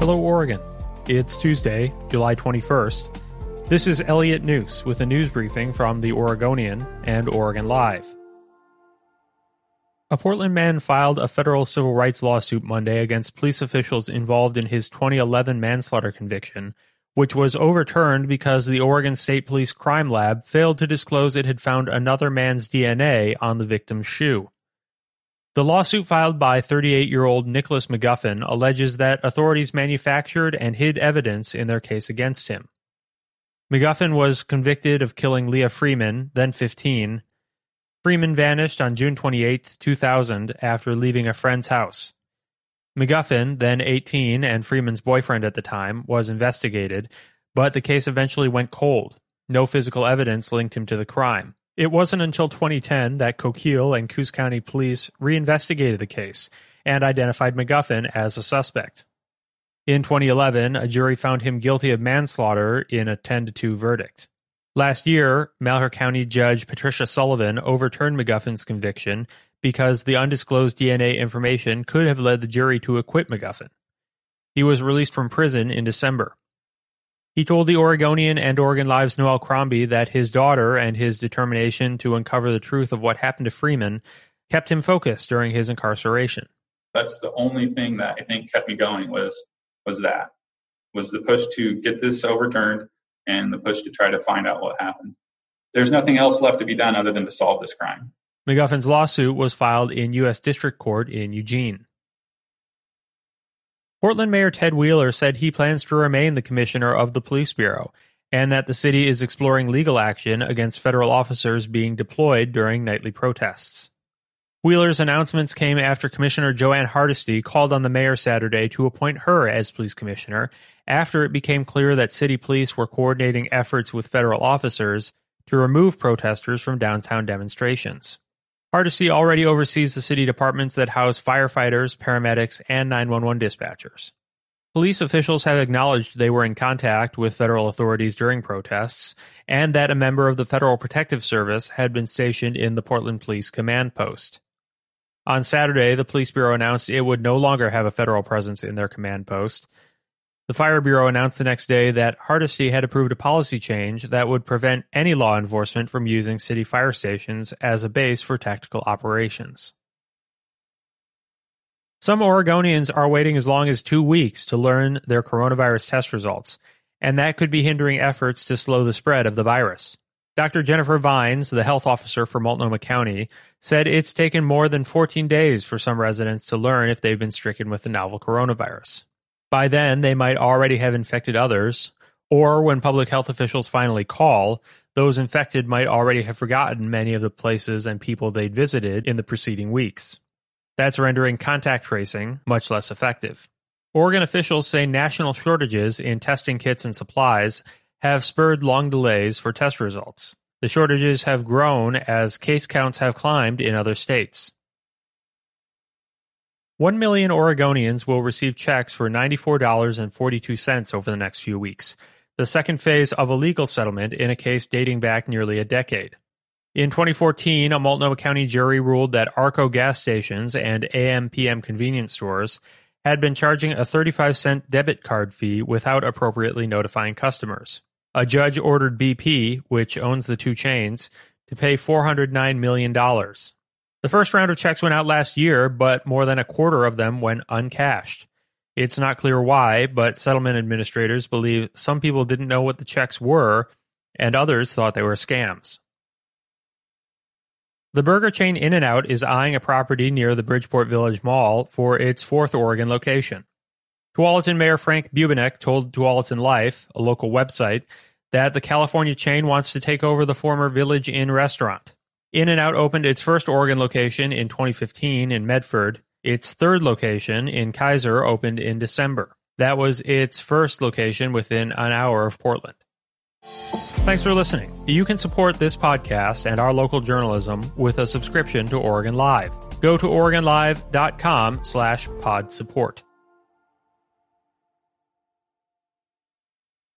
Hello, Oregon. It's Tuesday, July 21st. This is Elliot Njus with a news briefing from The Oregonian and Oregon Live. A Portland man filed a federal civil rights lawsuit Monday against police officials involved in his 2011 manslaughter conviction, which was overturned because the Oregon State Police Crime Lab failed to disclose it had found another man's DNA on the victim's shoe. The lawsuit filed by 38 year old Nicholas McGuffin alleges that authorities manufactured and hid evidence in their case against him. McGuffin was convicted of killing Leah Freeman, then 15. Freeman vanished on June 28, 2000, after leaving a friend's house. McGuffin, then 18 and Freeman's boyfriend at the time, was investigated, but the case eventually went cold. No physical evidence linked him to the crime. It wasn't until 2010 that Coquille and Coos County police reinvestigated the case and identified McGuffin as a suspect. In 2011, a jury found him guilty of manslaughter in a 10 to 2 verdict. Last year, Malheur County Judge Patricia Sullivan overturned McGuffin's conviction because the undisclosed DNA information could have led the jury to acquit McGuffin. He was released from prison in December. He told the Oregonian and Oregon Live's Noelle Crombie that his daughter and his determination to uncover the truth of what happened to Freeman kept him focused during his incarceration. That's the only thing that I think kept me going was was that was the push to get this overturned and the push to try to find out what happened. There's nothing else left to be done other than to solve this crime. McGuffin's lawsuit was filed in U.S. District Court in Eugene. Portland Mayor Ted Wheeler said he plans to remain the commissioner of the Police Bureau and that the city is exploring legal action against federal officers being deployed during nightly protests. Wheeler's announcements came after Commissioner Jo Ann Hardesty called on the mayor Saturday to appoint her as police commissioner after it became clear that city police were coordinating efforts with federal officers to remove protesters from downtown demonstrations. Hardesty already oversees the city departments that house firefighters, paramedics, and 911 dispatchers. Police officials have acknowledged they were in contact with federal authorities during protests, and that a member of the Federal Protective Service had been stationed in the Portland Police Command Post. On Saturday, the Police Bureau announced it would no longer have a federal presence in their command post, the Fire Bureau announced the next day that Hardesty had approved a policy change that would prevent any law enforcement from using city fire stations as a base for tactical operations. Some Oregonians are waiting as long as two weeks to learn their coronavirus test results, and that could be hindering efforts to slow the spread of the virus. Dr. Jennifer Vines, the health officer for Multnomah County, said it's taken more than 14 days for some residents to learn if they've been stricken with the novel coronavirus. By then, they might already have infected others, or when public health officials finally call, those infected might already have forgotten many of the places and people they'd visited in the preceding weeks. That's rendering contact tracing much less effective. Oregon officials say national shortages in testing kits and supplies have spurred long delays for test results. The shortages have grown as case counts have climbed in other states. 1 million Oregonians will receive checks for $94.42 over the next few weeks, the second phase of a legal settlement in a case dating back nearly a decade. In 2014, a Multnomah County jury ruled that Arco gas stations and AM/PM convenience stores had been charging a 35 cent debit card fee without appropriately notifying customers. A judge ordered BP, which owns the two chains, to pay $409 million. The first round of checks went out last year, but more than a quarter of them went uncashed. It's not clear why, but settlement administrators believe some people didn't know what the checks were, and others thought they were scams. The burger chain In N Out is eyeing a property near the Bridgeport Village Mall for its fourth Oregon location. Tualatin Mayor Frank Bubenik told Tualatin Life, a local website, that the California chain wants to take over the former Village Inn restaurant. In and Out opened its first Oregon location in 2015 in Medford. Its third location in Keizer opened in December. That was its first location within an hour of Portland. Thanks for listening. You can support this podcast and our local journalism with a subscription to Oregon Live. Go to OregonLive.com slash pod support.